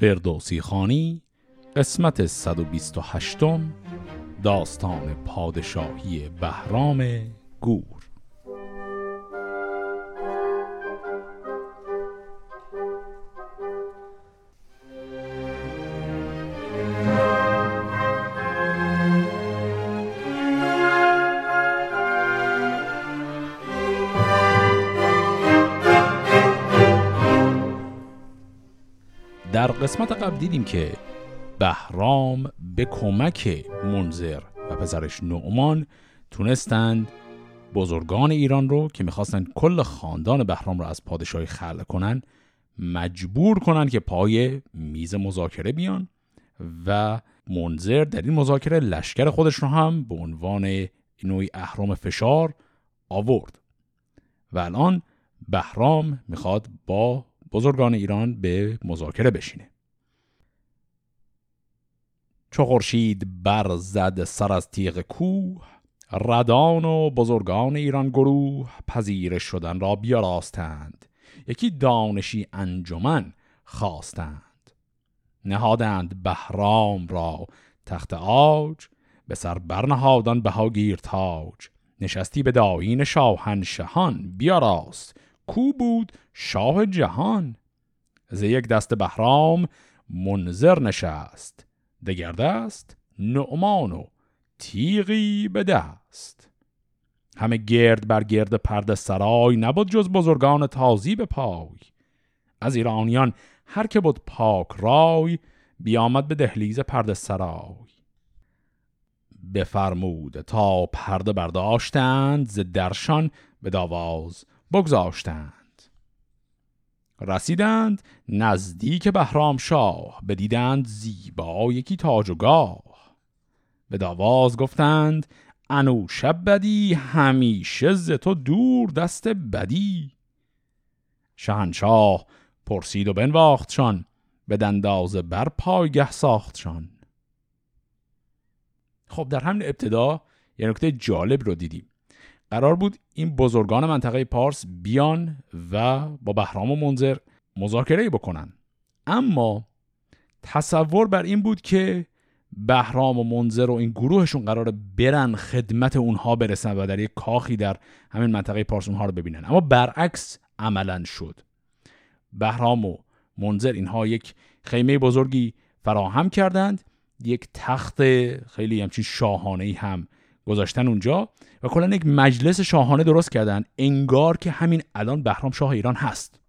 فردوسی خانی قسمت 128 داستان پادشاهی بهرام گور. قسمت قبل دیدیم که بهرام به کمک منظر و پسرش نعمان تونستند بزرگان ایران رو که می‌خواستند کل خاندان بهرام رو از پادشاهی خلع کنن مجبور کنن که پای میز مذاکره بیان و منظر در این مذاکره لشکر خودش رو هم به عنوان نوعی اهرام فشار آورد. و الان بهرام می‌خواد با بزرگان ایران به مذاکره بشینه. چو خورشید بر زد سر از تیغ کوه ردان و بزرگان ایران گروه پذیرش شدن را بیاراستند. یکی دانشی انجمن خواستند. نهادند بهرام را تخت آج به سر برنهادان بهاگیر تاج. نشستی به داین شاهنشهان بیاراست. کو بود شاه جهان؟ ز یک دست بهرام منظر نشست. دگر دست نعمان و تیغی به دست. همه گرد بر گرد پرده سرای نبود جز بزرگان تازی به پای. از ایرانیان هر که بود پاک رای بیامد به دهلیز پرده سرای. بفرمود تا پرده برداشتند ز درشان به داواز بگذاشتند. رسیدند نزدیک بهرام شاه بدیدند زیبا یکی تاج و گاه. به داواز گفتند انو شب بدی همیشه ز تو دور دست بدی. شهنشاه پرسید و بنواختشان به دنداز بر پایگه ساختشان. خب در همین ابتدا یه نکته جالب رو دیدیم. قرار بود این بزرگان منطقه پارس بیان و با بهرام و منظر مذاکره بکنن. اما تصور بر این بود که بهرام و منظر و این گروهشون قرار برن خدمت اونها برسن و در یک کاخی در همین منطقه پارس اونها رو ببینن. اما برعکس عملا شد. بهرام و منظر اینها یک خیمه بزرگی فراهم کردند یک تخت خیلی همچین شاهانه هم گذاشتن اونجا و کلا یک مجلس شاهانه درست کردن. انگار که همین الان بهرام شاه ایران هست.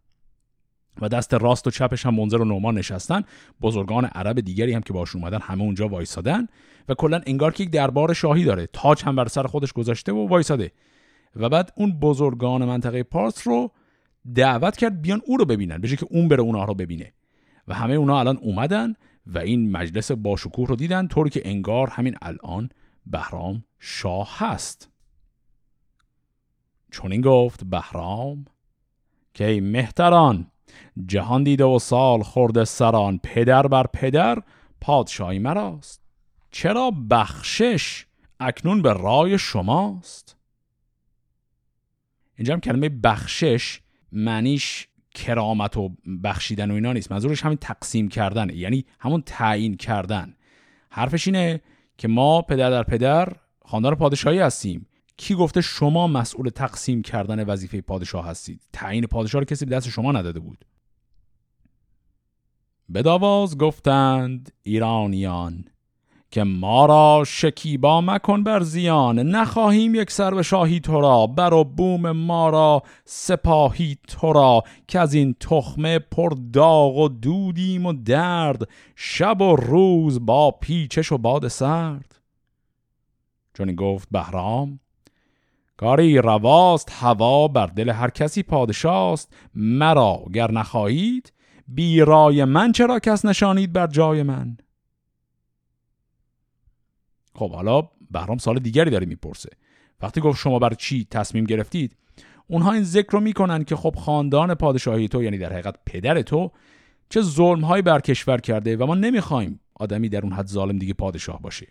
و دست راست و چپش هم منظر و نومان نشستن. بزرگان عرب دیگری هم که باش اومدن همه اونجا وایسادن. و کلا انگار که یک دربار شاهی داره. تاج هم بر سر خودش گذاشته و وایساده. و بعد اون بزرگان منطقه پارس رو دعوت کرد بیان او رو ببینن. بشه که اون بره اونها رو ببینه. و همه اونا الان اومدن و این مجلس باشکوه رو دیدن. طوری که انگار همین الان بهرام شاه هست. چون این گفت بهرام که ای مهتران جهان دیده و سال خورده سران پدر بر پدر پادشاهی مراست. چرا بخشش اکنون به رای شماست؟ اینجا هم کلمه بخشش معنیش کرامت و بخشیدن و اینا نیست. منظورش همین تقسیم کردن یعنی همون تعیین کردن. حرفش اینه که ما پدر در پدر خاندان پادشاهی هستیم. کی گفته شما مسئول تقسیم کردن وظیفه پادشاه هستید؟ تعیین پادشاه رو کسی به دست شما نداده بود. به گفتند ایرانیان که ما را شکیبا مکن بر زیان نخواهیم یک سر به شاهی تو را بر و بوم ما را سپاهی تو را که از این تخمه پر داغ و دودیم و درد شب و روز با پیچش و باد سرد. چون گفت بهرام کاری رواست هوا بر دل هر کسی پادشاست مرا گر نخواهید بیرای من چرا کس نشانید بر جای من؟ خب حالا بهرام سال دیگری داره می‌پرسه. وقتی گفت شما بر چی تصمیم گرفتید اونها این ذکر رو می‌کنن که خب خاندان پادشاهی تو یعنی در حقیقت پدر تو چه ظلمهایی بر کشور کرده و ما نمی‌خوایم آدمی در اون حد ظالم دیگه پادشاه باشه.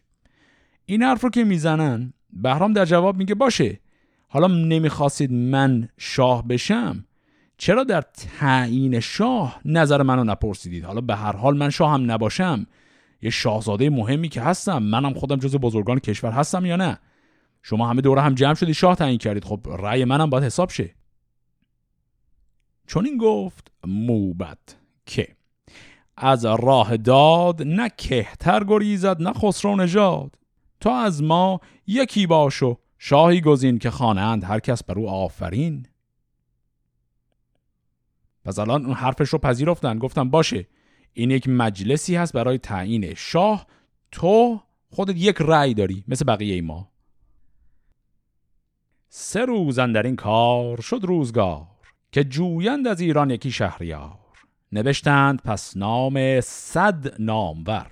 این حرف رو که می‌زنن بهرام در جواب میگه باشه حالا نمی‌خواستید من شاه بشم چرا در تعیین شاه نظر منو نپرسیدید؟ حالا به هر حال من شاه هم نباشم. یه شاهزاده مهمی که هستم منم خودم جز بزرگان کشور هستم یا نه؟ شما همه دوره هم جمع شدید شاه تعیین کردید. خب رأی منم باید حساب شه. چون این گفت موبت که از راه داد نه کهتر گریزد نه خسرو نژاد. تو از ما یکی باشو شاهی گزین که خوانند هر کس بر او آفرین. پس الان اون حرفش رو پذیرفتن. گفتم باشه این یک مجلسی هست برای تعیین شاه. تو خودت یک رأی داری مثل بقیه ما. سه روزن در این کار شد روزگار که جویند از ایران یکی شهریار. نوشتند پس نام صد نامور.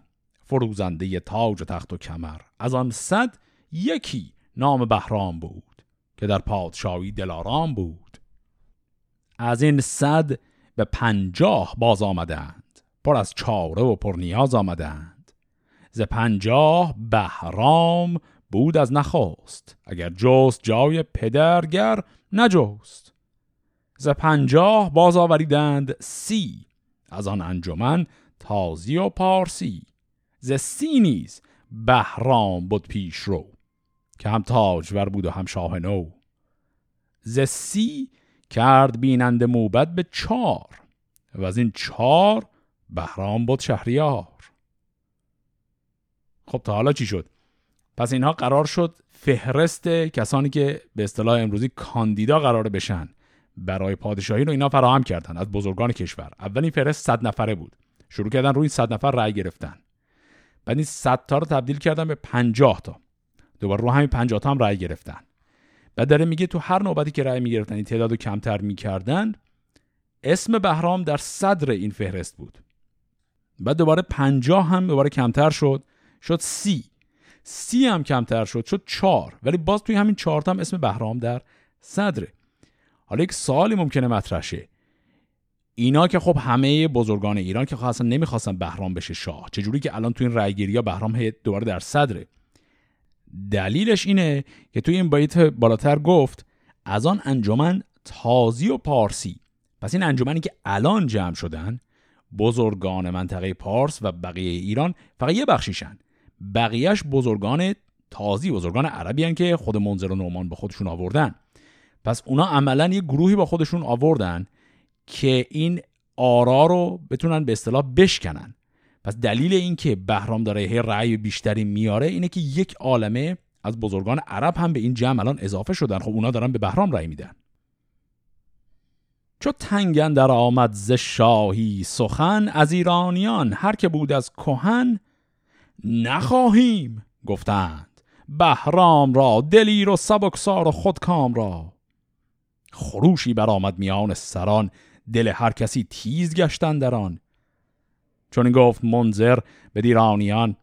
فروزنده تاج و تخت و کمر. از آن صد یکی نام بهرام بود که در پادشاهی دلارام بود. از این صد به پنجاه باز آمدند پر از چاره و پر نیاز آمدند. ز پنجاه بهرام بود از نخواست اگر جست جای پدرگر نجست. ز پنجاه باز آوریدند سی از آن انجمن تازی و پارسی. ز سی نیز بهرام بود پیش رو که هم تاجور بود و هم شاه نو. ز سی کرد بیننده موبت به چار و از این چار بهرام بود شهریار. خب تا حالا چی شد؟ پس اینها قرار شد فهرست کسانی که به اصطلاح امروزی کاندیدا قرار بشن برای پادشاهی رو اینا فراهم کردن از بزرگان کشور. اولین فهرست 100 نفره بود. شروع کردن روی 100 نفر رأی گرفتن. بعد این 100 تا رو تبدیل کردن به 50 تا. دوباره رو همین 50 تا هم رأی گرفتن. بعد داره میگه تو هر نوبتی که رأی می‌گرفتن این تعداد رو کمتر می‌کردن اسم بهرام در صدر این فهرست بود. بعد دوباره 50 هم دوباره کمتر شد. شد سی. سی هم کمتر شد. شد چهار. ولی باز توی همین چهار هم اسم بهرام در صدره. حالا یک سوالی ممکنه مطرح شه اینا که خب همه بزرگان ایران که خب اصلا نمی‌خواستن بهرام بشه شاه. چجوری که الان توی این رأیگیری ها بهرام دوباره در صدره. دلیلش اینه که توی این بیت بالاتر گفت از آن انجمن تازی و پارسی. پس این انجمنی که الان جمع شدن بزرگان منطقه پارس و بقیه ایران فقط یه بخشیشن. بقیهش بزرگان تازی بزرگان عربی هن که خود منظر و نومان به خودشون آوردن. پس اونا عملا یه گروهی با خودشون آوردن که این آرا رو بتونن به اصطلاح بشکنن. پس دلیل این که بهرام داره هی رأی بیشتری میاره اینه که یک عالمه از بزرگان عرب هم به این جمع الان اضافه شدن. خب اونا دارن به بهرام رأی میدن. چو تنگن در آمد ز شاهی سخن از ایرانیان هر که بود از کهن نخواهیم گفتند. بهرام را دلیر و سبکسار و خودکام را. خروشی برآمد میان سران دل هر کسی تیز گشتن در آن. چون گفت منظر به دیرانیان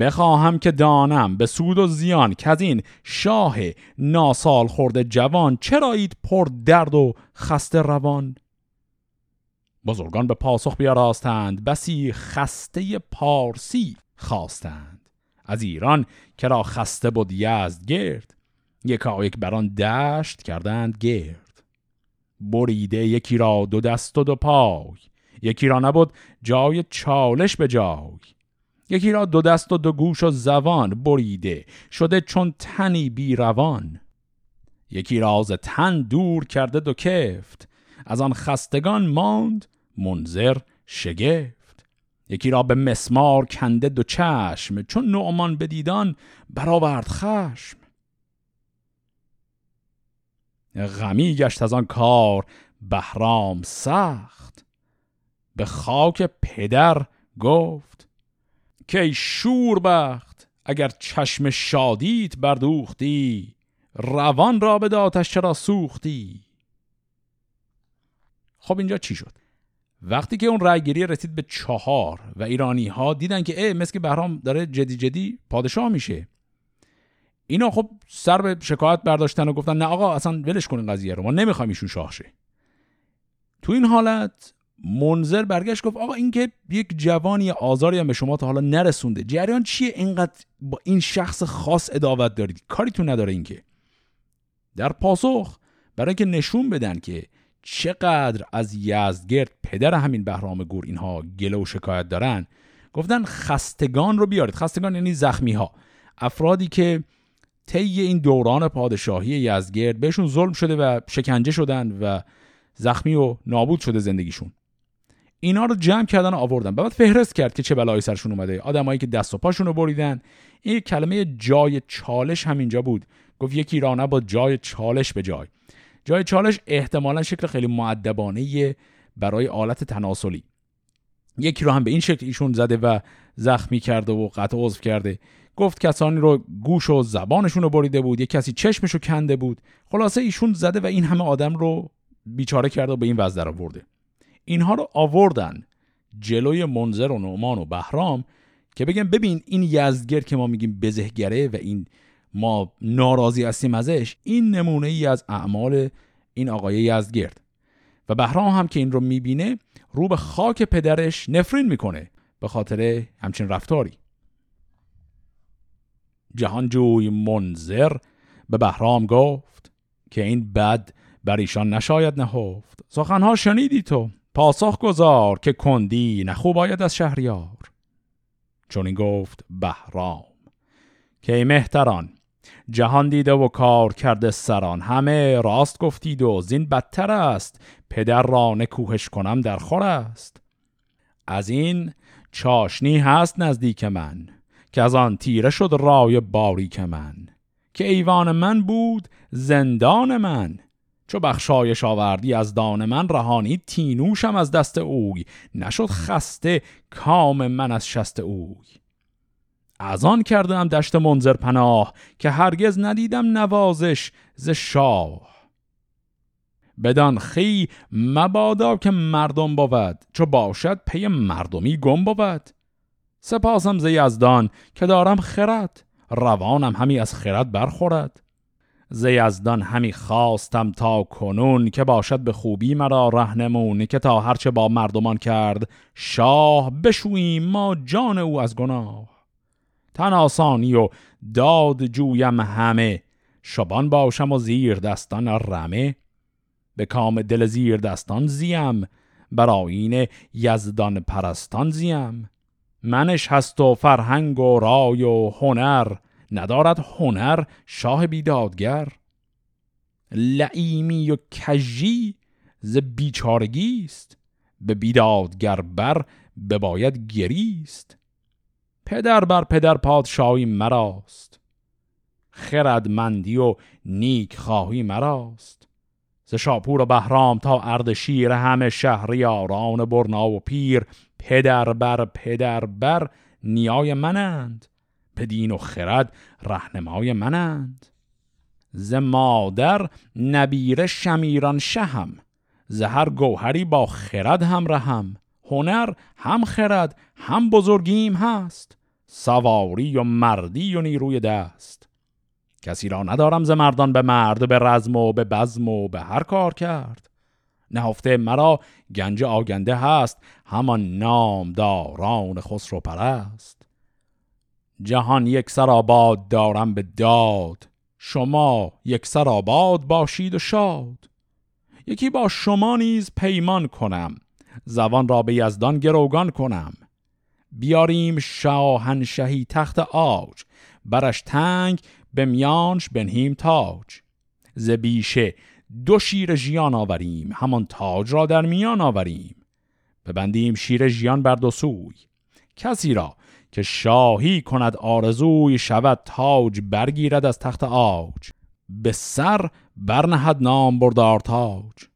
بخواهم که دانم به سود و زیان که از این شاه ناسال خورده جوان چرایید پر درد و خسته روان. بزرگان به پاسخ بیاراستند بسی خسته پارسی خواستند. از ایران که را خسته بود یزد گرد یکا یک بران دشت کردند گرد. بریده یکی را دو دست و دو پای یکی را نبود جای چالش به جای. یکی را دو دست و دو گوش و زبان بریده شده چون تنی بی روان. یکی را از تن دور کرده دو کفت از آن خستگان ماند منظر شگفت. یکی را به مسمار کنده دو چشم چون نعمان بدیدان برآورد خشم. غمی گشت از آن کار بهرام سخت. به خاک پدر گفت که شور بخت اگر چشم شادیت بردوختی روان را به داتش چرا سوختی؟ خب اینجا چی شد؟ وقتی که اون رأیگیری رسید به چهار و ایرانی ها دیدن که اه مثل که بهرام داره جدی جدی پادشاه میشه. اینا خب سر به شکایت برداشتن و گفتن نه آقا اصلا ولش کنین قضیه رو ما نمی‌خوایم ایشون شاه شه. تو این حالت منظر برگشت گفت آقا این که یک جوانی آزاری هم به شما تا حالا نرسونده جریان چیه اینقدر با این شخص خاص اداوت دارید؟ کاری تو نداره اینکه. در پاسخ برای اینکه نشون بدن که چقدر از یزدگرد پدر همین بهرام گور اینها گله و شکایت دارن گفتن خستگان رو بیارید. خستگان یعنی زخمی ها افرادی که طی این دوران پادشاهی یزدگرد بهشون ظلم شده و شکنجه شدن و زخمی و نابود شده زندگیشون. اینا رو جمع کردن و آوردن. بعد فهرست کرد که چه بلایی سرشون اومده. آدمایی که دست و پاشون رو بریدن. این کلمه جای چالش همینجا بود. گفت یکی را با جای چالش به جای. جای چالش احتمالا شکل خیلی معدبانه برای آلت تناسلی. یکی رو هم به این شکل ایشون زده و زخمی کرده و قطع عضو کرده گفت کسانی رو گوش و زبانشون رو بریده بود یک کسی چشمش رو کنده بود. خلاصه ایشون زده و این همه آدم رو بیچاره کرده و به این وضع در آورده اینها رو آوردن جلوی منظر و نعمان و بهرام که بگم ببین این یزدگرد که ما میگیم بزهگره و این ما ناراضی هستیم ازش این نمونه ای از اعمال این آقای یزدگرد. و بهرام هم که این رو می‌بینه رو به خاک پدرش نفرین می‌کنه به خاطر همچین رفتاری. جهانجوی منظر به بهرام گفت که این بد بر ایشان نشاید نهفت. سخنها شنیدی تو؟ پاسخ گذار که کندی نخوب آید از شهریار. چون این گفت بهرام. که ای مهتران جهان دیده و کار کرده سران. همه راست گفتید و زین بدتر است. پدر را نکوهش کنم در خور است. از این چاشنی هست نزدیک من. که از آن تیره شد رای باریک من که ایوان من بود زندان من. چو بخشایش آوردی از دان من رهانی تینوشم از دست اوی. نشد خسته کام من از شست اوی. از آن کردم دشت منظر پناه که هرگز ندیدم نوازش ز شاه. بدان خی مبادا که مردم بود چو باشد پی مردمی گم بود. سپاسم ز یزدان که دارم خرد روانم همی از خرد برخورد. ز یزدان همی خواستم تا کنون که باشد به خوبی مرا رهنمون که تا هرچه با مردمان کرد شاه بشوییم ما جان او از گناه. تن آسانی و داد جویم همه شبان باشم و زیر دستان رمه. به کام دل زیر دستان زیم براین یزدان پرستان زیم. منش هست و فرهنگ و رای و هنر. ندارد هنر شاه بیدادگر. لعیمی و کجی ز بیچارگی است. به بیدادگر بر بباید گریست. پدر بر پدر پادشاهی مراست. خردمندی و نیک خواهی مراست. ز شاپور و بهرام تا اردشیر همه شهریاران برنا و پیر پدر بر پدر بر نیای منند به دین و خرد رهنمای منند. ز مادر نبیر شمیران شهم ز هر گوهری با خرد هم رهم. هنر هم خرد هم بزرگیم هست سواری و مردی و نیروی دست. کسی را ندارم ز مردان به مرد به رزم و به بزم و به هر کار کرد. نهفته مرا گنج آگنده هست همان نام داران خسرو پرست. جهان یک سر آباد دارم به داد شما یک سر آباد باشید و شاد. یکی با شما نیز پیمان کنم زبان را به یزدان گروگان کنم. بیاریم شاهنشهی تخت آج برش تنگ به میانش بنهیم تاج. زبیشه دو شیر ژیان آوریم همان تاج را در میان آوریم. ببندیم شیر ژیان بر دو سوی. کسی را که شاهی کند آرزوی شود تاج برگیرد از تخت آج. به سر برنهد نام بردار تاج.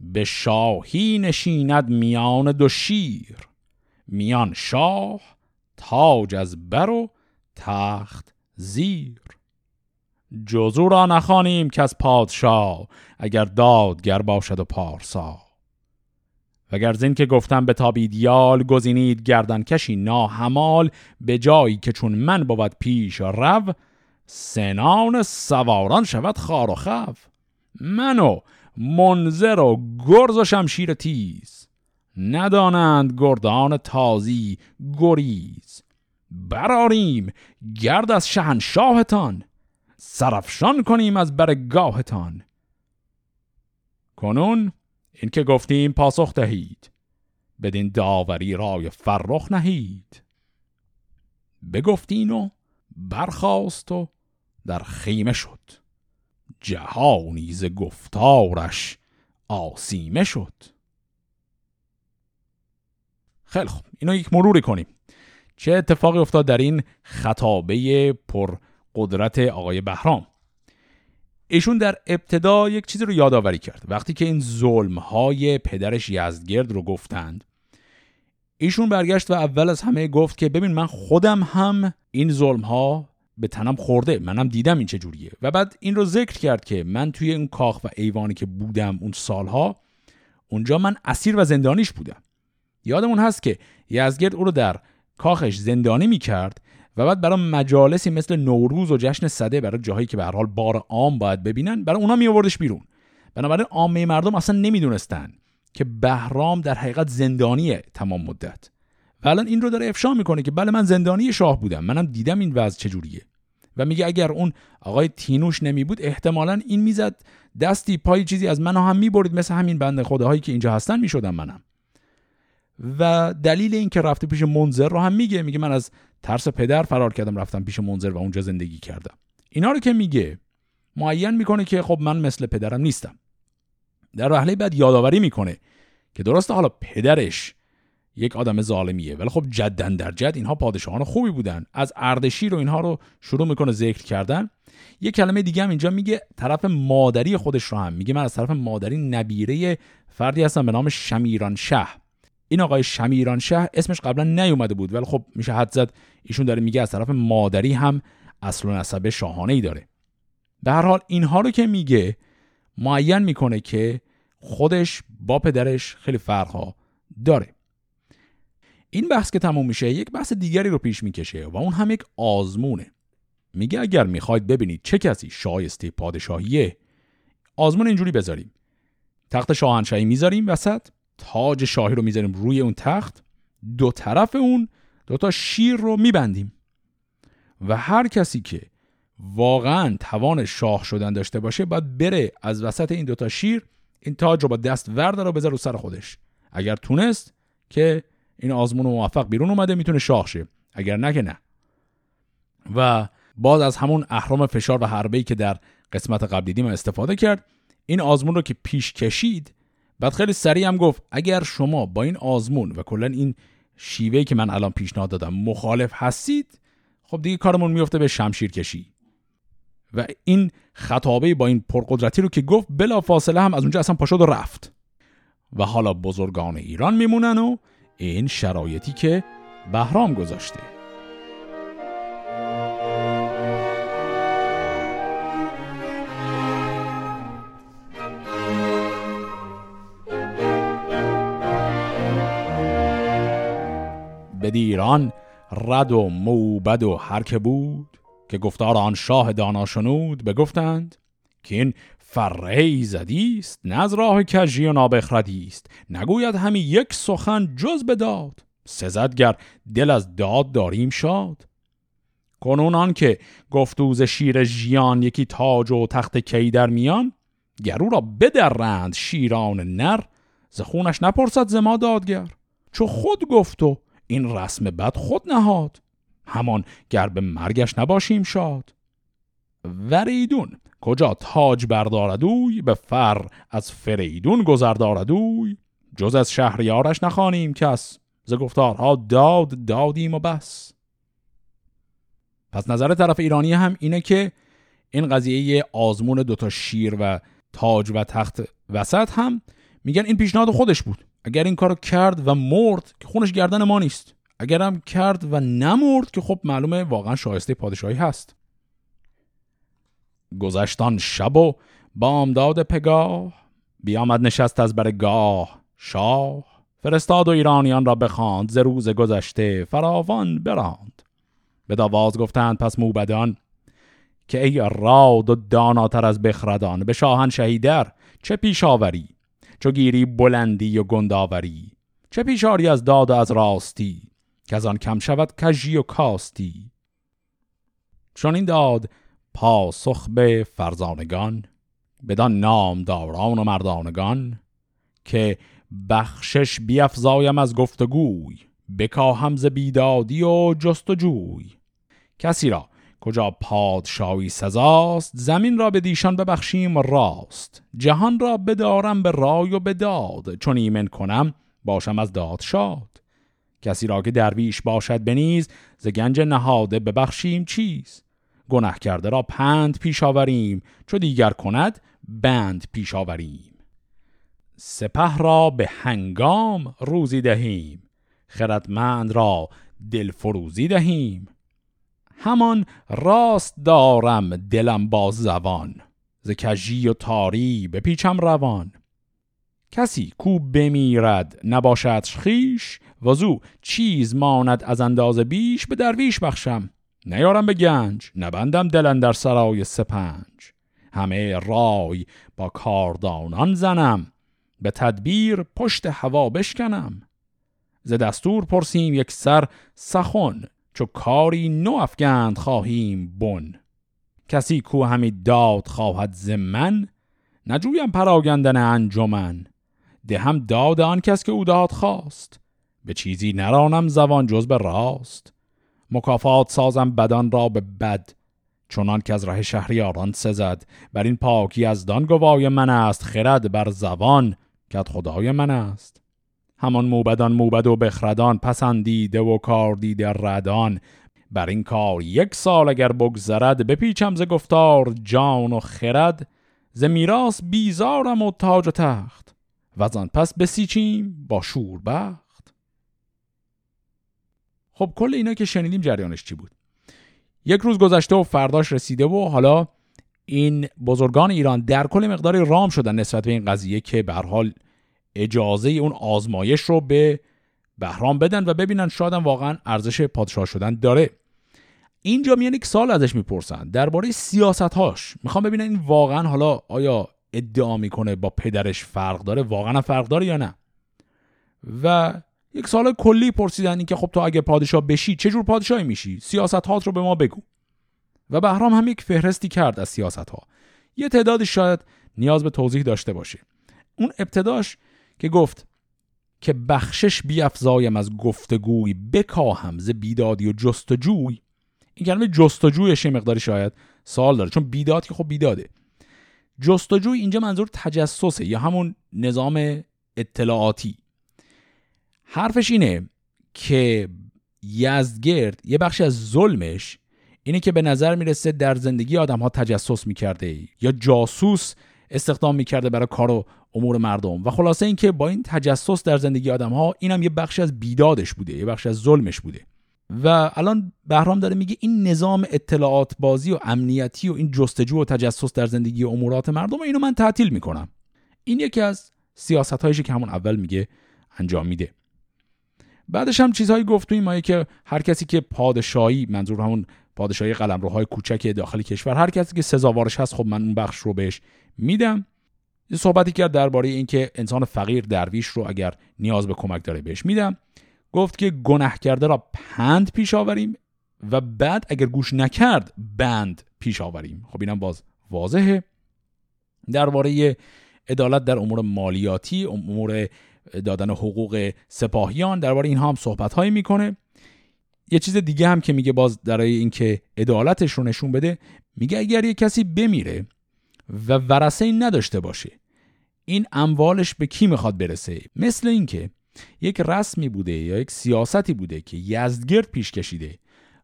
به شاهی نشیند میان دو شیر. میان شاه تاج از بر و تخت زیر. جزو را نخوانیم که از پادشاه اگر دادگر باشد و پارسا. وگر زین که گفتم به تابید یال گزینید گردن کشی ناهمال به جایی که چون من بود پیش رو سنان سواران شود خار و خف منو منظر و گرز و شمشیر تیز ندانند گردان تازی گریز. براریم گرد از شهنشاهتان سرفشان کنیم از برگاهتان کنون این که گفتیم پاسخ دهید. بدین داوری رای فرخ نهید. بگفتین و برخواست و در خیمه شد. جهانی ز گفتارش آسیمه شد. خیلی خوب اینو یک مروری کنیم. چه اتفاقی افتاد در این خطابه پر قدرت آقای بهرام. ایشون در ابتدا یک چیزی رو یادآوری کرد. وقتی که این ظلم های پدرش یزدگرد رو گفتند ایشون برگشت و اول از همه گفت که ببین من خودم هم این ظلم ها به تنم خورده منم دیدم این چجوریه و بعد این رو ذکر کرد که من توی اون کاخ و ایوانی که بودم اون سالها اونجا من اسیر و زندانیش بودم. یادمون هست که یزگرد او رو در کاخش زندانی می‌کرد و بعد برای مجالسی مثل نوروز و جشن صده برای جاهایی که به هر حال بار عام باید ببینن برای اونا میآوردش بیرون. بنابراین عامه مردم اصلا نمی‌دونستن که بهرام در حقیقت زندانیه تمام مدت. و الان این رو داره افشا می‌کنه که بله من زندانی شاه بودم منم دیدم این وضع چجوریه. و میگه اگر اون آقای تینوش نمی بود احتمالا این می‌زد دستی پای چیزی از منو هم می‌برید مثل همین بنده خداهایی که اینجا هستن می‌شدم منم. و دلیل این که رفته پیش منظر رو هم میگه میگه من از ترس پدر فرار کردم رفتم پیش منظر و اونجا زندگی کردم. اینا رو که میگه معین می‌کنه که خب من مثل پدرم نیستم. در وهله بعد یادآوری می‌کنه که درسته حالا پدرش یک آدم ظالمیه ولی خب جدن در جد اینها پادشاهان خوبی بودن. از اردشیر و اینها رو شروع می‌کنه ذکر کردن. یه کلمه دیگه هم اینجا میگه طرف مادری خودش رو هم. میگه من از طرف مادری نبیره فردی هستم به نام شمیران شه این آقای شمیران شه اسمش قبلا نیومده بود ولی خب میشه حد زد. ایشون داره میگه از طرف مادری هم اصل و نسب شاهانه ای داره. به هر حال اینها رو که میگه معین می‌کنه که خودش با پدرش خیلی فرقها داره. این بحث که تموم میشه یک بحث دیگری رو پیش می‌کشه و اون هم یک آزمونه. میگه اگر می‌خواید ببینید چه کسی شایسته پادشاهیه آزمون اینجوری بذاریم. تخت شاهنشاهی می‌ذاریم وسط. تاج شاهی رو می‌ذاریم روی اون تخت دو طرف اون دو تا شیر رو میبندیم. و هر کسی که واقعا توان شاه شدن داشته باشه باید بره از وسط این دوتا شیر این تاج رو با دست ورده رو بذاره رو سر خودش. اگر تونست که این آزمون موفق بیرون اومده می‌تونه شاه شه. اگر نه که نه. و باز از همون اهرام فشار و حربه‌ای که در قسمت قبلی دیدیم استفاده کرد. این آزمون رو که پیش کشید بعد خیلی سریع هم گفت اگر شما با این آزمون و کلا این شیوهی که من الان پیشنهاد دادم مخالف هستید خب دیگه کارمون میفته به شمشیر کشی. و این خطابه با این پرقدرتی رو که گفت بلا فاصله هم از اونجا اصلا پاشد و رفت. و حالا بزرگان ایران میمونن و این شرایطی که بهرام گذاشته. ایران رد و موبد و هر که بود که گفتار آن شاه دانا شنود بگفتند که این فره زدیست نه از راه کجی و نابخردی است نگوید همی یک سخن جز به داد. سزدگر دل از داد داریم شاد. کنون آن که گفتوز شیر ژیان یکی تاج و تخت کی در میان گرو را بدرند شیران نر ز خونش نپرسد ز ما دادگر. چو خود گفتو این رسم بد خود نهاد همان گر به مرگش نباشیم شاد. وریدون کجا تاج برداردوی به فر از فریدون گذر داردوی جز از شهریارش نخوانیم کس ز گفتارها داد دادیم و بس. پس نظر طرف ایرانی هم اینه که این قضیه آزمون دوتا شیر و تاج و تخت وسط هم میگن این پیشنهاد خودش بود. اگر این کارو کرد و مرد که خونش گردن ما نیست. اگرم کرد و نمرد که خب معلومه واقعا شایسته پادشاهی هست. گذشتان شب و بامداد پگاه بیامد نشست از بر گاه. شاه فرستاد و ایرانیان را بخواند ز روز گذشته فراوان براند. به داواز گفتند پس موبدان که ای راد و داناتر از بخردان به شاهن شهیدر چه پیش آوری؟ چو گیری بلندی و گنداوری چه پیشاری از داد و از راستی که از آن کم شود کژی و کاستی. چون این داد پاسخ به فرزانگان بدان نام داران و مردانگان که بخشش بیافزایم از گفتگوی بکاهم ز بیدادی و جستجوی. کسی را کجا پادشاهی سزاست زمین را به دیشان ببخشیم راست. جهان را بدارم به رای و به داد چون ایمن کنم باشم از داد شاد کسی را که درویش باشد بنیز ز گنج نهاده ببخشیم چیز. گناه کرده را پند پیش آوریم چو دیگر کند بند پیش آوریم. سپه را به هنگام روزی دهیم خردمند را دل فروزی دهیم. همان راست دارم دلم با زبان ز کجی و تاری بپیچم روان. کسی کو بمیرد نباشد خیش وزو چیز ماند از اندازه بیش به درویش بخشم. نیارم به گنج نبندم دلن در سرای سپنج. همه رای با کاردانان زنم به تدبیر پشت هوا بشکنم. ز دستور پرسیم یک سر سخن چو کاری نو افگند خواهیم بن. کسی کو همی داد خواهد ز من؟ نجویم پراگندن انجمن. هم داد آن کس که او داد خواست. به چیزی نرانم زبان جز به راست. مکافات سازم بدان را به بد. چونان که از راه شهریاران سزد. بر این پاکی از دان گوای من است خرد بر زبان. که خدای من است. همان موبدان موبد و بخردان پسندیده و کار دیده ردان. بر این کار یک سال اگر بگذرد بپیچم ز گفتار جان و خرد. ز میراث بیزارم و تاج و تخت. و پس بسیچیم با شور بخت. خب کل اینا که شنیدیم جریانش چی بود؟ یک روز گذشته و فرداش رسیده و حالا این بزرگان ایران در کل مقداری رام شدن نسبت به این قضیه که به حال اجازه اون آزمایش رو به بهرام بدن و ببینن شاید واقعا ارزش پادشاه شدن داره. اینجا میان یک سال ازش می‌پرسن. درباره سیاست هاش می‌خوام ببینن این واقعا حالا آیا ادعا می‌کنه با پدرش فرق داره؟ واقعا فرق داره یا نه؟ و یک سال کلی پرسیدن که خب تو اگه پادشاه بشی چه جور پادشاهی میشی؟ سیاست هات رو به ما بگو. و بهرام هم یک فهرستی کرد از سیاست ها یه تعدادی شاید نیاز به توضیح داشته باشه. اون ابتداش که گفت که بخشش بیافزایم از گفتگوی بکاهم ز بیدادی و جستجوی. این کلمه جستجویش یه مقداری شاید سال داره چون بیداد که خب بیداده. جستجوی اینجا منظور تجسسه یا همون نظام اطلاعاتی. حرفش اینه که یزدگرد یه بخشی از ظلمش اینه که به نظر می‌رسه در زندگی آدم ها تجسس می‌کرده یا جاسوس استخدام می‌کرده برای کار و امور مردم. و خلاصه اینکه با این تجسس در زندگی آدم ها اینم یه بخشی از بیدادش بوده یه بخشی از ظلمش بوده. و الان بهرام داره میگه این نظام اطلاعات بازی و امنیتی و این جستجو و تجسس در زندگی و امورات مردم اینو من تعطیل می‌کنم. این یکی از سیاست هایشه که همون اول میگه انجام میده. بعدش هم چیزهایی گفت توی مایه که هر کسی که پادشاهی منظور همون پادشاهی قلمروهای کوچک داخل کشور هر کسی که سزاوارش هست خب من اون بخش رو بهش میدم. یه صحبتی کرد درباره اینکه انسان فقیر درویش رو اگر نیاز به کمک داره بهش میدم. گفت که گناه کرده را پند پیش آوریم و بعد اگر گوش نکرد بند پیش آوریم. خب اینم باز واضحه. درباره عدالت در امور مالیاتی امور دادن حقوق سپاهیان درباره اینها هم صحبت هایی می‌کنه. یه چیز دیگه هم که میگه باز در اینکه عدالتش رو نشون بده میگه اگر یه کسی بمیره و ورسه این نداشته باشه این اموالش به کی می‌خواد برسه؟ مثل اینکه یک رسمی بوده یا یک سیاستی بوده که یزدگرد پیش کشیده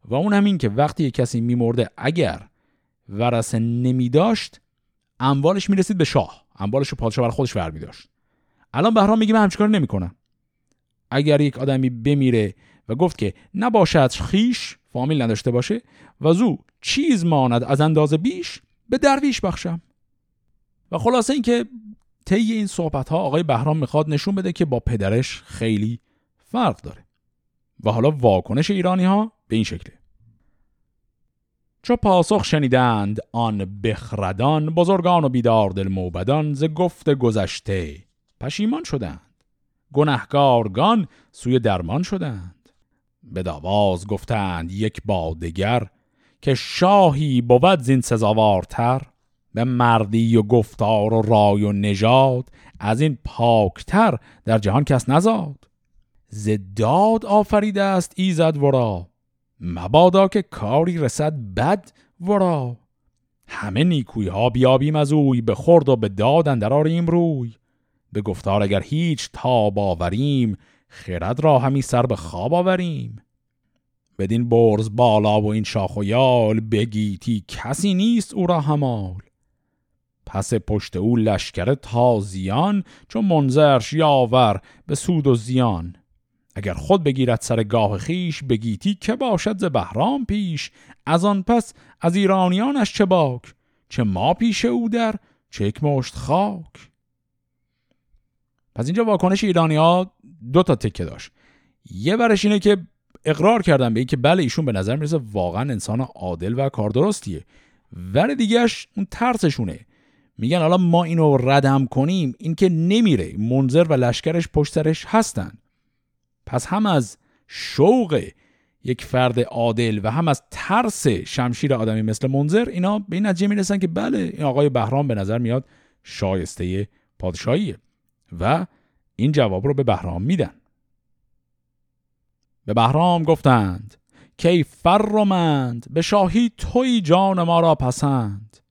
و اون همین که وقتی یک کسی میمرده اگر ورسه نمیداشت اموالش می‌رسید به شاه. اموالش رو پادشاه بر خودش برمیداشت. الان بهرام میگه من همچین نمی‌کنم. اگر یک آدمی بمیره و گفت که نباشد خیش فامیل نداشته باشه و زو چیز ماند از اندازه بیش به درویش بخشم. و خلاصه اینکه طی این صحبت ها آقای بهرام می‌خواد نشون بده که با پدرش خیلی فرق داره و حالا واکنش ایرانی ها به این شکله. چو پاسخ شنیدند آن بخردان بزرگان و بیدار دل موبدان ز گفت گذشته پشیمان شدند. گنهگارگان سوی درمان شدند. به داواز گفتند یک با دگر که شاهی بود زین سزاوارتر به مردی و گفتار و رای و نژاد از این پاکتر در جهان کس نزاد. زداد آفریده است ایزد ورا مبادا که کاری رسد بد ورا. همه نیکوی ها بیابیم از اوی به خورد و به داد اندراریم روی. به گفتار اگر هیچ تاب آوریم خرد را همی سر به خواب آوریم. بدین برز بالا و این شاخ و یال بگیتی کسی نیست او را همال. پس پشت او لشکر تازیان چون منظرش یاور به سود و زیان. اگر خود بگیرد سر گاه خیش بگیتی که باشد ز بهرام پیش؟ از آن پس از ایرانیانش چه باک؟ چه ما پیش او در چه یک مشت خاک؟ پس اینجا واکنش ایرانی ها دو تا تکه داشت. یه برش اینه که اقرار کردن به اینکه بله ایشون به نظر می‌رسه واقعا انسان عادل و کاردرستیه ور دیگهش اون ترسشونه. میگن حالا ما اینو ردم کنیم این که نمیره. منظر و لشکرش پشت سرش هستن. پس هم از شوق یک فرد عادل و هم از ترس شمشیر آدمی مثل منظر اینا به این نتیجه می‌رسن که بله این آقای بهرام به نظر میاد شایسته پادشاهیه و این جواب رو به بهرام میدن. به بهرام گفتند کی فرمند به شاهی توی جان ما را پسند؟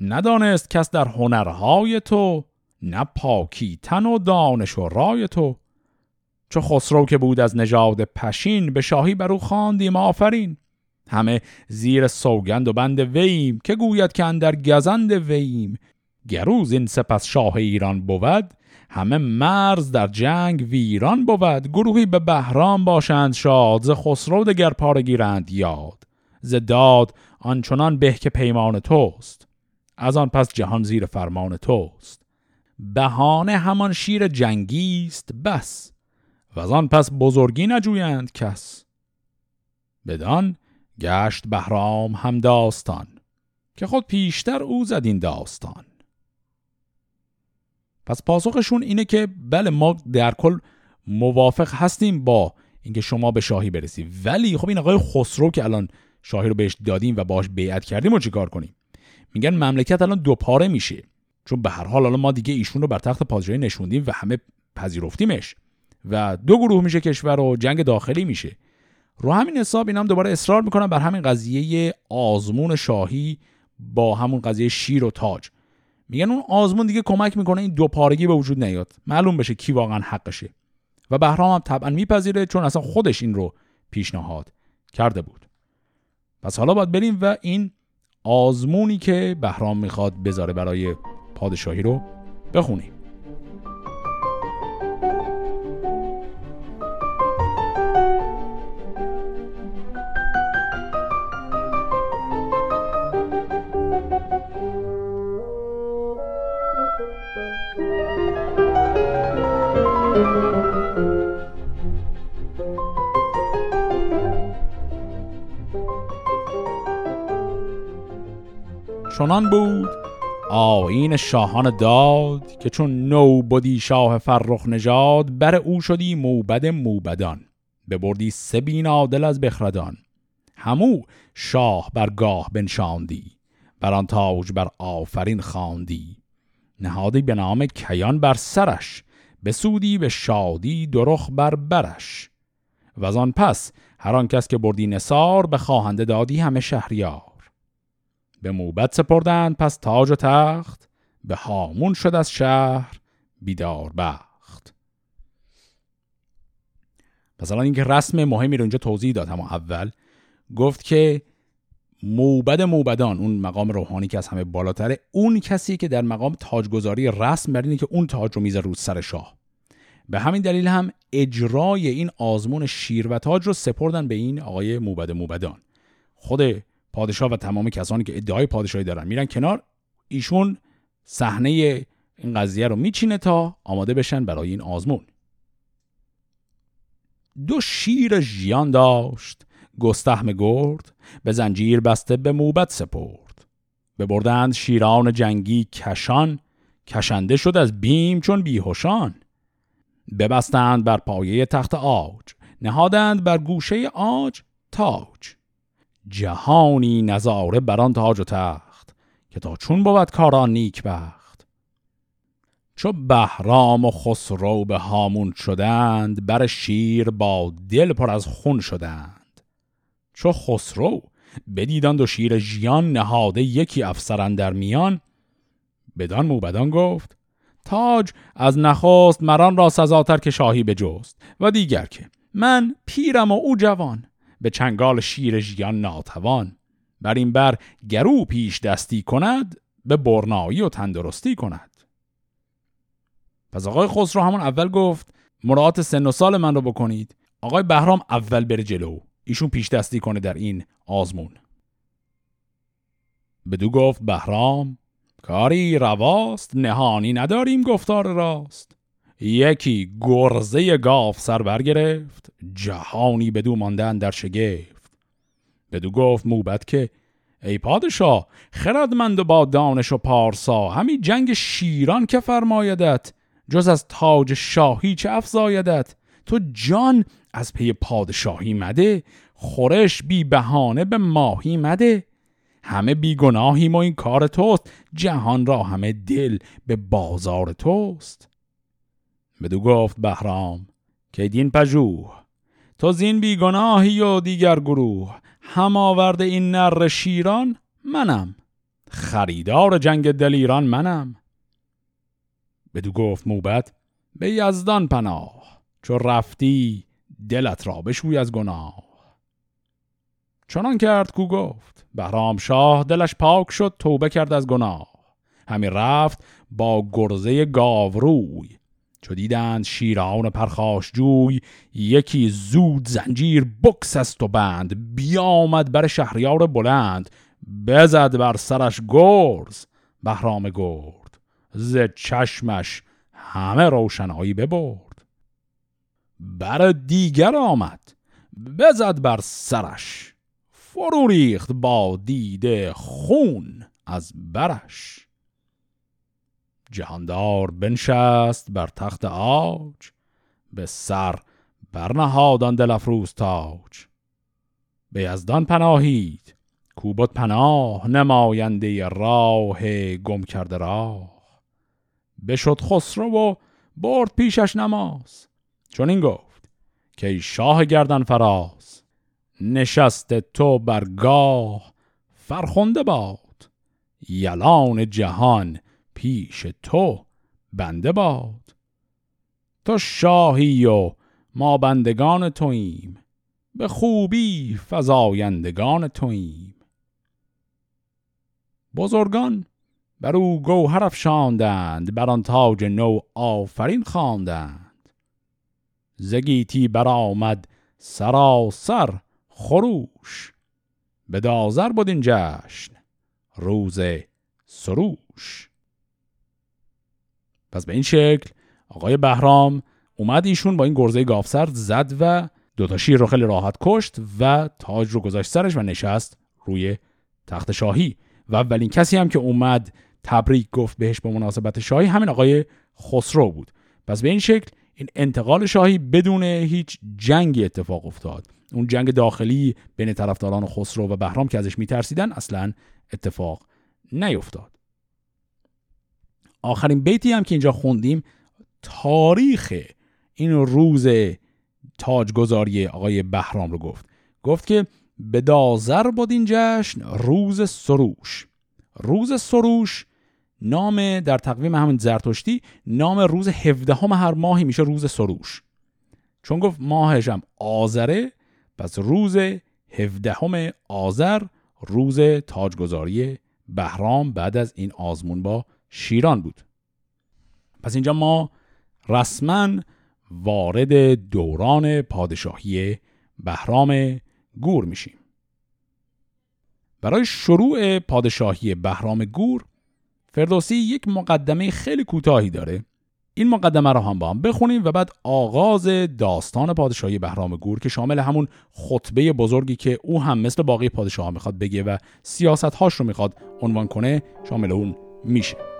ندانست کس در هنرهای تو نه پاکی تن و دانش و رای تو. چو خسرو که بود از نژاد پشین به شاهی بر او خواندیم آفرین. همه زیر سوگند و بند ویم که گوید که اندر گزند ویم. گروز این سپس شاه ایران بود همه مرز در جنگ ویران بود. گروهی به بهرام باشند شاد ز خسرو دگر پاره گیرند یاد. ز داد آنچنان به که پیمان توست. از آن پس جهان زیر فرمان توست. بهانه همان شیر جنگی است بس و از آن پس بزرگی نجویند کس. بدان گشت بهرام هم داستان که خود پیشتر او زد این داستان. پس پاسخشون اینه که بله ما در کل موافق هستیم با اینکه شما به شاهی برسی ولی خب این آقای خسرو که الان شاهی رو بهش دادیم و باش بیعت کردیم و چیکار کنیم؟ میگن مملکت الان دو پاره میشه. چون به هر حال الان ما دیگه ایشون رو بر تخت پادشاهی نشوندیم و همه پذیرفتیمش. و دو گروه میشه کشور و جنگ داخلی میشه. رو همین حساب اینم دوباره اصرار می‌کنن بر همین قضیه آزمون شاهی با همون قضیه شیر و تاج. میگن اون آزمون دیگه کمک می‌کنه این دو پارگی به وجود نیاد. معلوم بشه کی واقعا حقشه. و بهرام هم طبعا میپذیره چون اصلا خودش این رو پیشنهاد کرده بود. پس حالا باید بریم و این آزمونی که بهرام می‌خواد بذاره برای پادشاهی رو بخونیم چنان بود آین شاهان داد که چون نو بودی شاه فرخ نژاد بر او شدی موبد موبدان. ببردی سه بین عادل از بخردان. همو شاه بر گاه بنشاندی بر آن تاج بر آفرین خواندی. نهادی به نام کیان بر سرش بسودی به شادی درخ بر برش. و از آن پس هر آن کس که بردی نصار به خواهنده دادی همه شهریار. به موبت سپردند پس تاج و تخت به هامون شد از شهر بیدار بخت. پس الان اینکه رسم مهمی رو اینجا توضیح داد اما اول. گفت که موبد موبدان اون مقام روحانی که از همه بالاتره اون کسی که در مقام تاجگذاری رسم بر که اون تاج رو می‌ذاره رو سر شاه. به همین دلیل هم اجرای این آزمون شیر و تاج رو سپردن به این آقای موبد موبدان. خود پادشاه و تمام کسانی که ادعای پادشاهی دارن میرن کنار ایشون صحنه این قضیه رو میچینه تا آماده بشن برای این آزمون. دو شیر ژیان داشت گستهم گرد به زنجیر بسته به موبت سپرد. ببردند شیران جنگی کشان کشنده شد از بیم چون بیهوشان. ببستند بر پایه تخت آج نهادند بر گوشه آج تاج. جهانی نظاره بران تاج و تخت که تا چون بود کاران نیک بخت چو بهرام و خسرو به هامون شدند بر شیر با دل پر از خون شدند. چو خسرو بدیدان دو شیر ژیان نهاده یکی افسران در میان بدان موبدان گفت تاج از نخست مران را سزاتر که شاهی بجست. و دیگر که من پیرم و او جوان. به چنگال شیر ژیان ناتوان. بر این بر گرو پیش دستی کند به برنایی و تندرستی کند. پس آقای خسرو همون اول گفت مراعات سن و سال من رو بکنید. آقای بهرام اول بره جلو. ایشون پیش دستی کنه در این آزمون. بدو گفت بهرام کاری رواست نهانی نداریم گفتار راست. یکی گرزه گاف سر برگرفت جهانی بدو ماندن در شگفت. بدو گفت موبت که ای پادشاه خردمند و با دانش و پارسا همی جنگ شیران که فرمایدت؟ جز از تاج شاهی چه افزایدت؟ تو جان از پی پادشاهی مده خورش بی بهانه به ماهی مده. همه بیگناهیم و این کار توست جهان را همه دل به بازار توست. بدو گفت بهرام که دین پژوه؟ تو زین بیگناهی و دیگر گروه هم آورده این نر شیران منم. خریدار جنگ دلیران منم. بدو گفت موبت به یزدان پناه چو رفتی دلت را بشوی از گناه. چنان کرد کو گفت بهرام شاه دلش پاک شد توبه کرد از گناه. همین رفت با گرزه گاوروی چو دیدند شیران پرخاش جوی یکی زود زنجیر بکس است و بند بیامد بر شهریار بلند بزد بر سرش گرز بهرام گرد ز چشمش همه روشنایی ببرد. بر دیگر آمد بزد بر سرش فرو ریخت با دیده خون از برش. جهاندار بنشست بر تخت آج به سر برنهادان دل افروز تاج. به یزدان پناهید کوبت پناه نماینده راه گم کرده راه. بشد خسرو و برد پیشش نماز. چون این گفت که ای شاه گردن فراز نشست تو برگاه فرخنده باد. یلان جهان پیش تو بنده باد. تو شاهی و ما بندگان توییم به خوبی فزایندگان توییم. بزرگان بر او گوهر افشاندند بر آن تاج نو آفرین خواندند. زگیتی برآمد سراسر خروش به دازر بود این جشن روز سروش. پس به این شکل آقای بهرام اومد ایشون با این گرزه گافسر زد و دوتا شیر رو خیلی راحت کشت و تاج رو گذاشت سرش و نشست روی تخت شاهی. و اولین کسی هم که اومد تبریک گفت بهش به مناسبت شاهی همین آقای خسرو بود. پس به این شکل این انتقال شاهی بدون هیچ جنگی اتفاق افتاد. اون جنگ داخلی بین طرفداران خسرو و بهرام که ازش میترسیدن اصلا اتفاق نیفتاد. آخرین بیتی هم که اینجا خوندیم تاریخ این روز تاجگذاری آقای بهرام رو گفت. گفت که به دازر بود این جشن روز سروش. روز سروش نام در تقویم همین زرتشتی نام روز هفدهم هر ماهی میشه روز سروش. چون گفت ماهش هم آذره پس روز هفدهم آذر روز تاجگذاری بهرام بعد از این آزمون با شیران بود. پس اینجا ما رسما وارد دوران پادشاهی بهرام گور میشیم. برای شروع پادشاهی بهرام گور فردوسی یک مقدمه خیلی کوتاهی داره. این مقدمه رو هم با هم بخونیم و بعد آغاز داستان پادشاهی بهرام گور که شامل همون خطبه بزرگی که او هم مثل باقی پادشاه می‌خواد بگه و سیاست هاش رو می‌خواد عنوان کنه شامل اون میشه.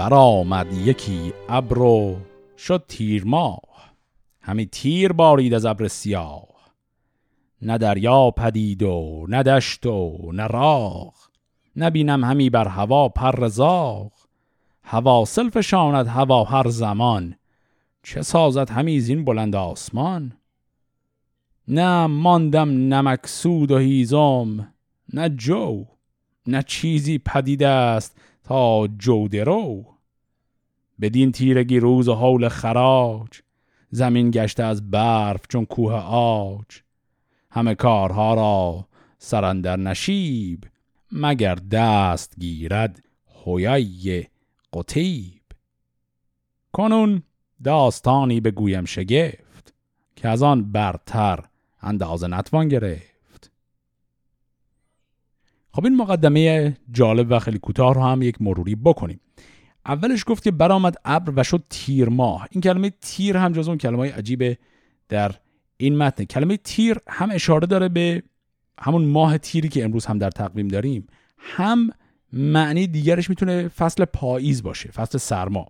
برآمد یکی ابر و شد تیر ماه. همی تیر بارید از ابر سیاه. نه دریا پدید و نه دشت و نه راغ. نبینم همی بر هوا پر زاغ. هوا سلف شاند هوا هر زمان. چه سازد همی زین بلند آسمان؟ نه ماندم نمکسود و هیزم نه جو نه چیزی پدید است. تا جو درو بدین تیرگی روز و حول خراج زمین گشته از برف چون کوه آج. همه کارها را سرندر نشیب مگر دست گیرد هویای قطیب. کنون داستانی بگویم شگفت که از آن برتر اندازه نتوان گرفت. خب این مقدمه جالب و خیلی کوتاه رو هم یک مروری بکنیم. اولش گفت که برآمد ابر و شد تیر ماه. این کلمه تیر هم جز اون کلمه عجیبه در این متن. کلمه تیر هم اشاره داره به همون ماه تیری که امروز هم در تقویم داریم. هم معنی دیگرش می‌تونه فصل پاییز باشه فصل سرما.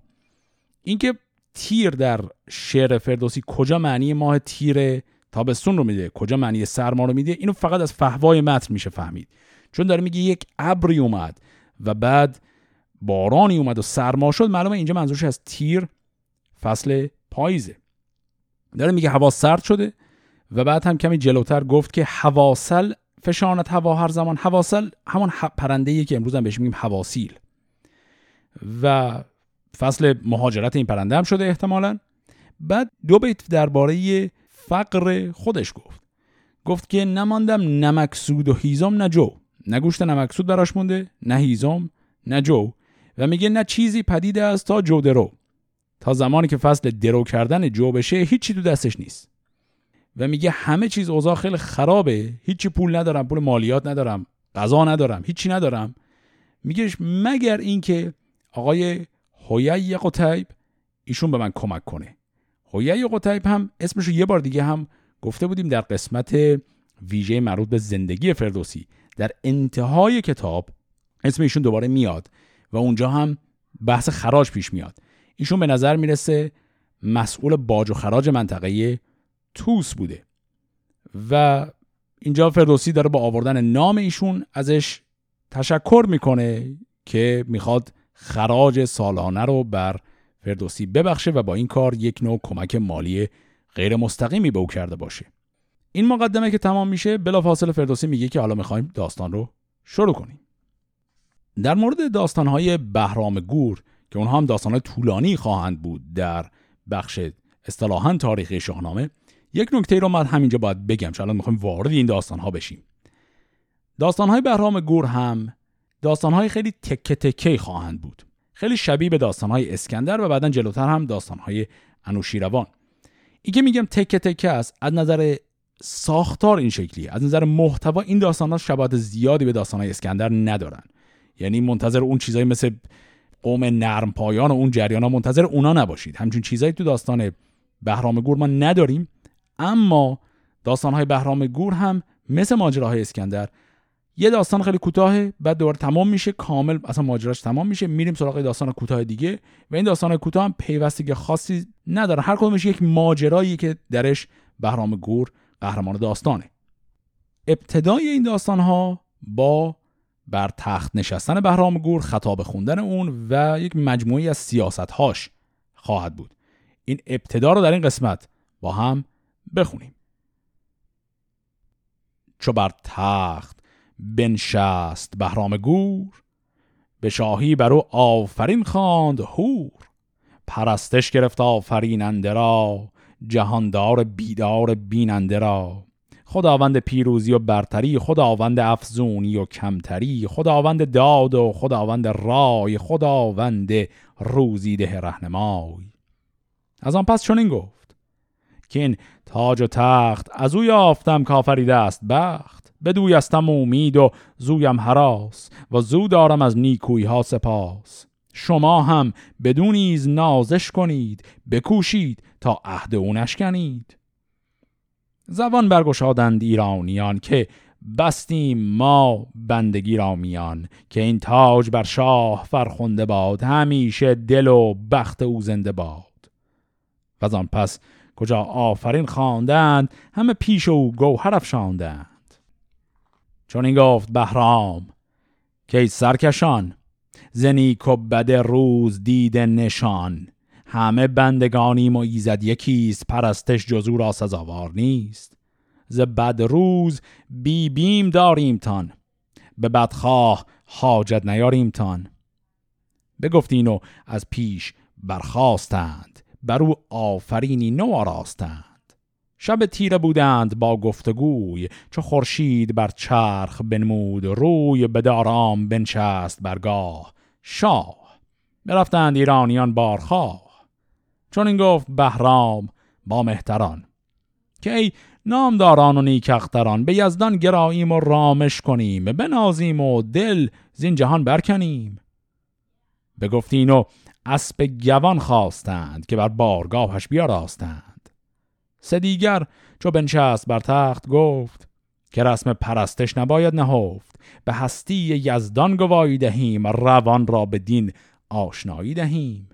اینکه تیر در شعر فردوسی کجا معنی ماه تیر تابستون رو میده کجا معنی سرما رو میده اینو فقط از فهوای متن میشه فهمید. چون داره میگه یک ابری اومد و بعد بارانی اومد و سرما شد معلومه اینجا منظورش از تیر فصل پاییزه. داره میگه هوا سرد شده و بعد هم کمی جلوتر گفت که حواسل فشانت هوا هر زمان. حواسل همون پرنده که امروز هم بهش میگیم حواسیل. و فصل مهاجرت این پرنده هم شده احتمالا. بعد دو بیت درباره فقر خودش گفت. گفت که نماندم نمکسود و هیزم نه جو. نه گوشت نمکسود براش مونده نه هیزم نه جو. و میگه نه چیزی پدید است تا جو درو. تا زمانی که فصل درو کردن جو بشه هیچی تو دستش نیست. و میگه همه چیز اوضاع خیلی خرابه. هیچی پول ندارم پول مالیات ندارم غذا ندارم هیچی ندارم. میگه مگر اینکه آقای هویی قطیب ایشون به من کمک کنه. هویی قطیب هم اسمش رو یه بار دیگه هم گفته بودیم در قسمت ویژه مربوط به زندگی فردوسی. در انتهای کتاب اسم ایشون دوباره میاد و اونجا هم بحث خراج پیش میاد. ایشون به نظر می‌رسه مسئول باج و خراج منطقه توس بوده. و اینجا فردوسی داره با آوردن نام ایشون ازش تشکر می‌کنه که می‌خواد خراج سالانه رو بر فردوسی ببخشه و با این کار یک نوع کمک مالی غیر مستقیمی به او کرده باشه. این مقدمه که تمام میشه بلافاصله فردوسی میگه که حالا می‌خوایم داستان رو شروع کنیم. در مورد داستانهای بهرام گور که اونها هم داستانهای طولانی خواهند بود در بخش اصطلاحا تاریخی شاهنامه یک نکته رو من همینجا باید بگم چون الان می‌خوایم وارد این داستانها بشیم. داستانهای بهرام گور هم داستانهای خیلی تکه تکه خواهند بود. خیلی شبیه به داستانهای اسکندر و بعدا جلوتر هم داستانهای انوشیروان. این که میگم تکه تکه است از نظر ساختار این شکلی از نظر محتوا این داستانها شباهت زیادی به داستانهای اسکندر ندارن. یعنی منتظر اون چیزایی مثل قوم نرم پایان و اون جریان ها منتظر اونا نباشید. همچون چیزایی تو داستان بهرام گور ما نداریم. اما داستانهای بهرام گور هم مثل ماجراهای اسکندر یه داستان خیلی کوتاه بعد دوباره تمام میشه. کامل اصلا ماجراش تمام میشه. میریم سراغ داستان کوتاه دیگه و این داستان کوتاه هم پیوستگی خاصی نداره. هر کدومش یک ماجرایی که درش بهرام گور قهرمان داستانه. ابتدای این داستان ها با بر تخت نشستن بهرام گور خطاب خوندن اون و یک مجموعی از سیاست هاش خواهد بود. این ابتدا رو در این قسمت با هم بخونیم. چو بر تخت بنشست بهرام گور به شاهی بر او آفرین خواند هور پرستش گرفت آفریننده را جهاندار بیدار بیننده را. خداوند پیروزی و برتری خداوند افزونی و کمتری خداوند داد و خداوند رای خداوند روزیده رهنمای. از آن پس چنین گفت که این تاج و تخت از او یافتم کافری است بخت. بدویستم امید و زویم حراس و زو دارم از نیکوی ها سپاس. شما هم بدونیز نازش کنید بکوشید تا عهد او نشکنید. زبان برگشادند ایرانیان که بستیم ما بندگی را میان که این تاج بر شاه فرخنده باد همیشه دل و بخت او زنده باد. و آن پس کجا آفرین خواندند همه پیش او گوهر افشاندند. چون این گفت بهرام که سرکشان زنی و بد روز دید نشان همه بندگانیم و ایزد یکیست پرستش جزو را سزاوار نیست. ز بد روز بی بیم داریم تان به بدخواه حاجت نیاریم تان. بگفتین و از پیش برخواستند بر او آفرینی نو آراستند شب تیره بودند با گفتگوی چو خورشید بر چرخ بنمود روی به دارام بنشست برگاه. شاه برفتند ایرانیان بارخواه. چون این گفت بهرام با مهتران که ای نامداران و نیکختران به یزدان گراییم و رامش کنیم بنازیم و دل زین جهان برکنیم. بگفتین و اسب گوان خواستند که بر بارگاهش بیاراستند. سه دیگر چو بنشست بر تخت گفت که رسم پرستش نباید نهفت به هستی یزدان گواهی دهیم روان را به دین آشنایی دهیم.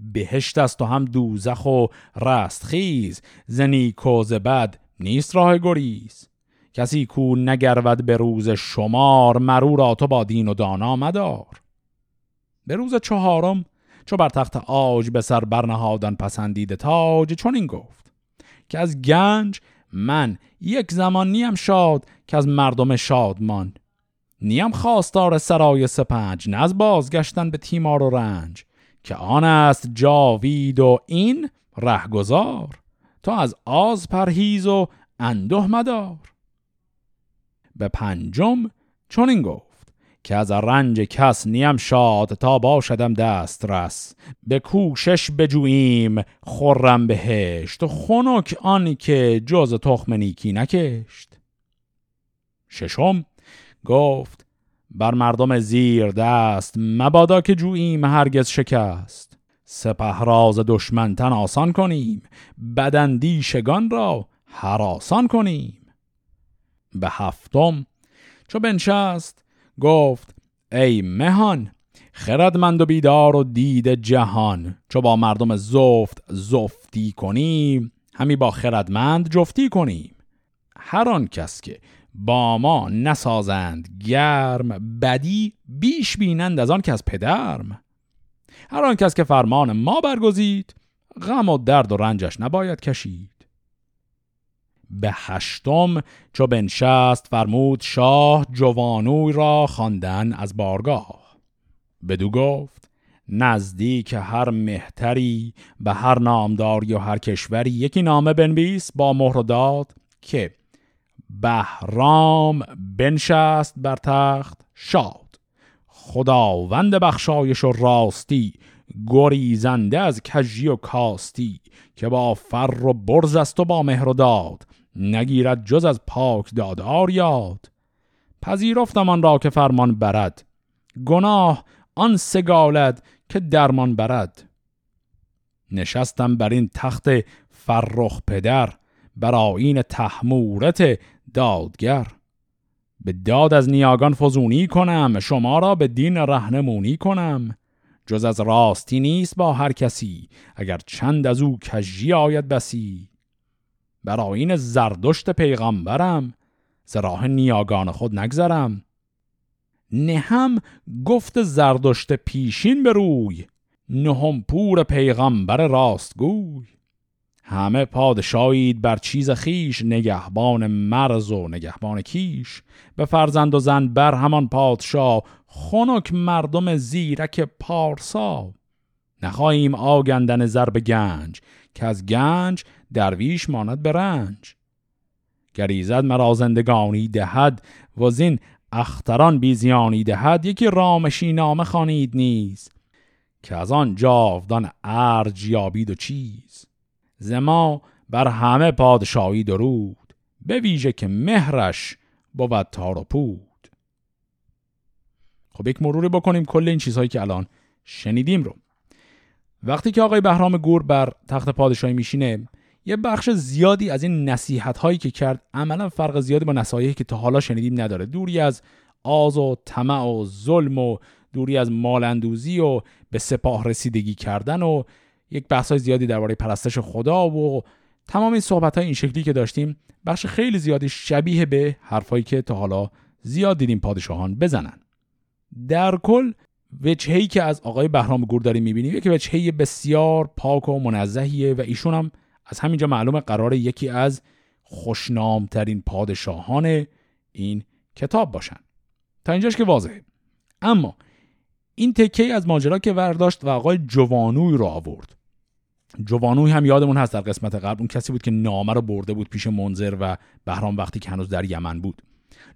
بهشت است و هم دوزخ و رستخیز زنی کوز بد نیست راه گریز. کسی کو نگرود به روز شمار مرو را تو با دین و دانا مدار. به روز چهارم چو بر تخت آج به سر برنهادن پسندید تاج چون این گفت. که از گنج من یک زمان نیم شاد که از مردم شادمان نیم خواستار سرای سپنج نه از بازگشتن به تیمار و رنج. که آن است جاوید و این رهگذار تا از آز پرهیز و اندوه مدار. به پنجم چون این گفت که از رنج کس نیم شاد تا باشدم دست رس به کوشش بجوییم خورم بهشت خنک آنی که جز تخم نیکی نکشت. ششم گفت بر مردم زیر دست مبادا که جوییم هرگز شکست. سپه راز دشمنتن آسان کنیم بدندیشگان را حراسان کنیم. به هفتم چو بنشست گفت ای مهان خردمند و بیدار و دید جهان چو با مردم زفت زفتی کنیم همی با خردمند جفتی کنیم. هر آن کس که با ما نسازند گرم بدی بیش بینند از آن کس پدرم. هر آن کس که فرمان ما برگزید غم و درد و رنجش نباید کشید. به هشتم چو بنشست فرمود شاه جوانوی را خواندن از بارگاه. بدو گفت نزدیک هر مهتری به هر نامداری و هر کشوری یکی نامه بنویس با مهر داد که بهرام بنشست بر تخت شاد. خداوند بخشایش و راستی گریزنده از کجی و کاستی که با فر و برز است و با مهر و داد نگیرد جز از پاک دادار یاد. پذیرفتم آن را که فرمان برد گناه آن سگالد که درمان برد. نشستم بر این تخت فرخ پدر بر آین تحمورت دادگر. به داد از نیاگان فزونی کنم شما را به دین رهنمونی کنم. جز از راستی نیست با هر کسی اگر چند از او کجی آید بسی. بر آین زردشت پیغمبرم ز راه نیاگان خود نگذرم. نهم گفت زردشت پیشین به روی نهم پور پیغمبر راستگوی. همه پادشاهید بر چیز خیش نگهبان مرز و نگهبان کیش. به فرزند و زن بر همان پادشاه خنک مردم زیرک پارسا. نخواهیم آگندن ضرب گنج که از گنج درویش ماند به رنج. گریزد مرا زندگانی دهد و زین اختران بیزیانی دهد. یکی رامشی نامه خانید نیز که از آن جاودان ارج یابید و چیز. زما بر همه پادشاهی درود به ویژه که مهرش بود تار و پود. خب یک مروری بکنیم کل این چیزهایی که الان شنیدیم رو. وقتی که آقای بهرام گور بر تخت پادشاهی میشینه یه بخش زیادی از این نصیحت هایی که کرد عملا فرق زیادی با نصایحی که تا حالا شنیدیم نداره. دوری از آز و طمع و ظلم و دوری از مالندوزی و به سپاه رسیدگی کردن و یک بحث های زیادی درباره پرستش خدا و تمام این صحبت های این شکلی که داشتیم بخش خیلی زیادی شبیه به حرفایی که تا حالا زیاد دیدیم پادشاهان بزنن. در کل وجههی که از آقای بهرام گور داریم می‌بینیم یکی وجهه بسیار پاک و منزهیه و ایشون هم از همینجا معلوم قرار یکی از خوشنامترین پادشاهان این کتاب باشن. تا اینجاش که واضحه. اما این تکه از ماجرا که ورداشت و آقای جوانوی رو آورد. جوانوی هم یادمون هست در قسمت قبل. اون کسی بود که نامه رو برده بود پیش منظر و بهرام وقتی که هنوز در یمن بود.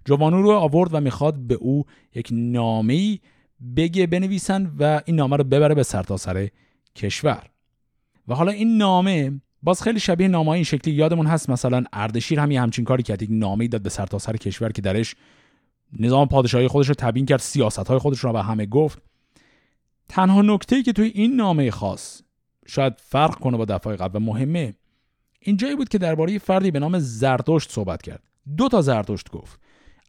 جوانو رو آورد و می‌خواد به او یک نامه بگه بنویسن و این نامه رو ببره به سرتاسر سر کشور. و حالا این نامه باز خیلی شبیه نامه این شکلی. یادمون هست مثلا اردشیر هم یه همچین کاری کرد. یک نامه داد به سرتاسر سر کشور که درش نظام پادشاهی خودش رو تبیین کرد سیاست های خودش رو به همه گفت. تنها نکته که توی این نامه خاص شاید فرق کنه با دفعه قبل مهمه. اینجایی بود که درباره فردی به نام زرتشت صحبت کرد. دو تا زرتشت گفت.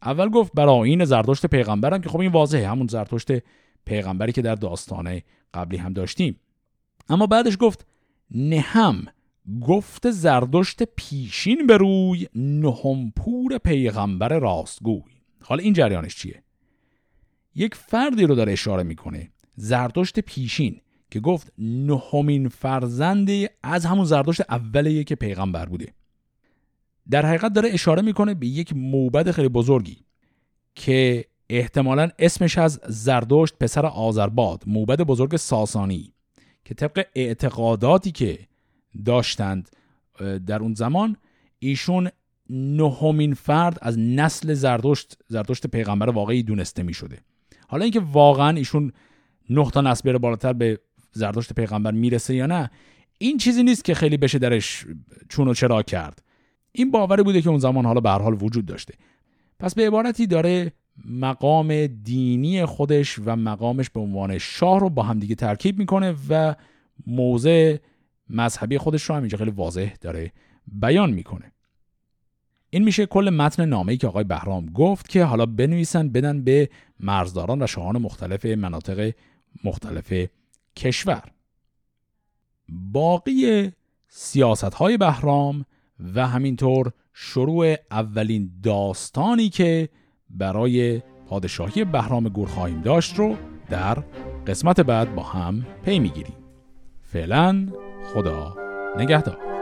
اول گفت برای این زرتشت پیغمبرم که خب این واضحه همون زرتشت پیغمبری که در داستانه قبلی هم داشتیم. اما بعدش گفت نهم گفت زردشت پیشین به روی نهمپور پیغمبر راستگوی. حالا این جریانش چیه؟ یک فردی رو داره اشاره می‌کنه. زردشت پیشین. که گفت نهمین فرزند از همون زردشت اولیه که پیغمبر بوده. در حقیقت داره اشاره می‌کنه به یک موبد خیلی بزرگی که احتمالا اسمش از زردشت پسر آذرباد موبد بزرگ ساسانی که طبق اعتقاداتی که داشتند در اون زمان ایشون نهمین فرد از نسل زردشت زردشت پیغمبر واقعی دونسته می شده حالا اینکه واقعا ایشون نه تا نسل بره بالاتر به زردشت پیغمبر می‌رسه یا نه این چیزی نیست که خیلی بشه درش چون و چرا کرد. این باوری بوده که اون زمان حالا به حال وجود داشته. پس به عبارتی داره مقام دینی خودش و مقامش به عنوان شاه رو با همدیگه ترکیب می‌کنه و موضع مذهبی خودش رو هم اینجا خیلی واضح داره بیان می‌کنه. این میشه کل متن نامه‌ای که آقای بهرام گفت که حالا بنویسن بدن به مرزداران و شاهان مختلف مناطق مختلف کشور. باقی سیاست های بهرام و همینطور شروع اولین داستانی که برای پادشاهی بهرام گور خواهیم داشت رو در قسمت بعد با هم پی می‌گیریم. فعلا خدا نگهدار.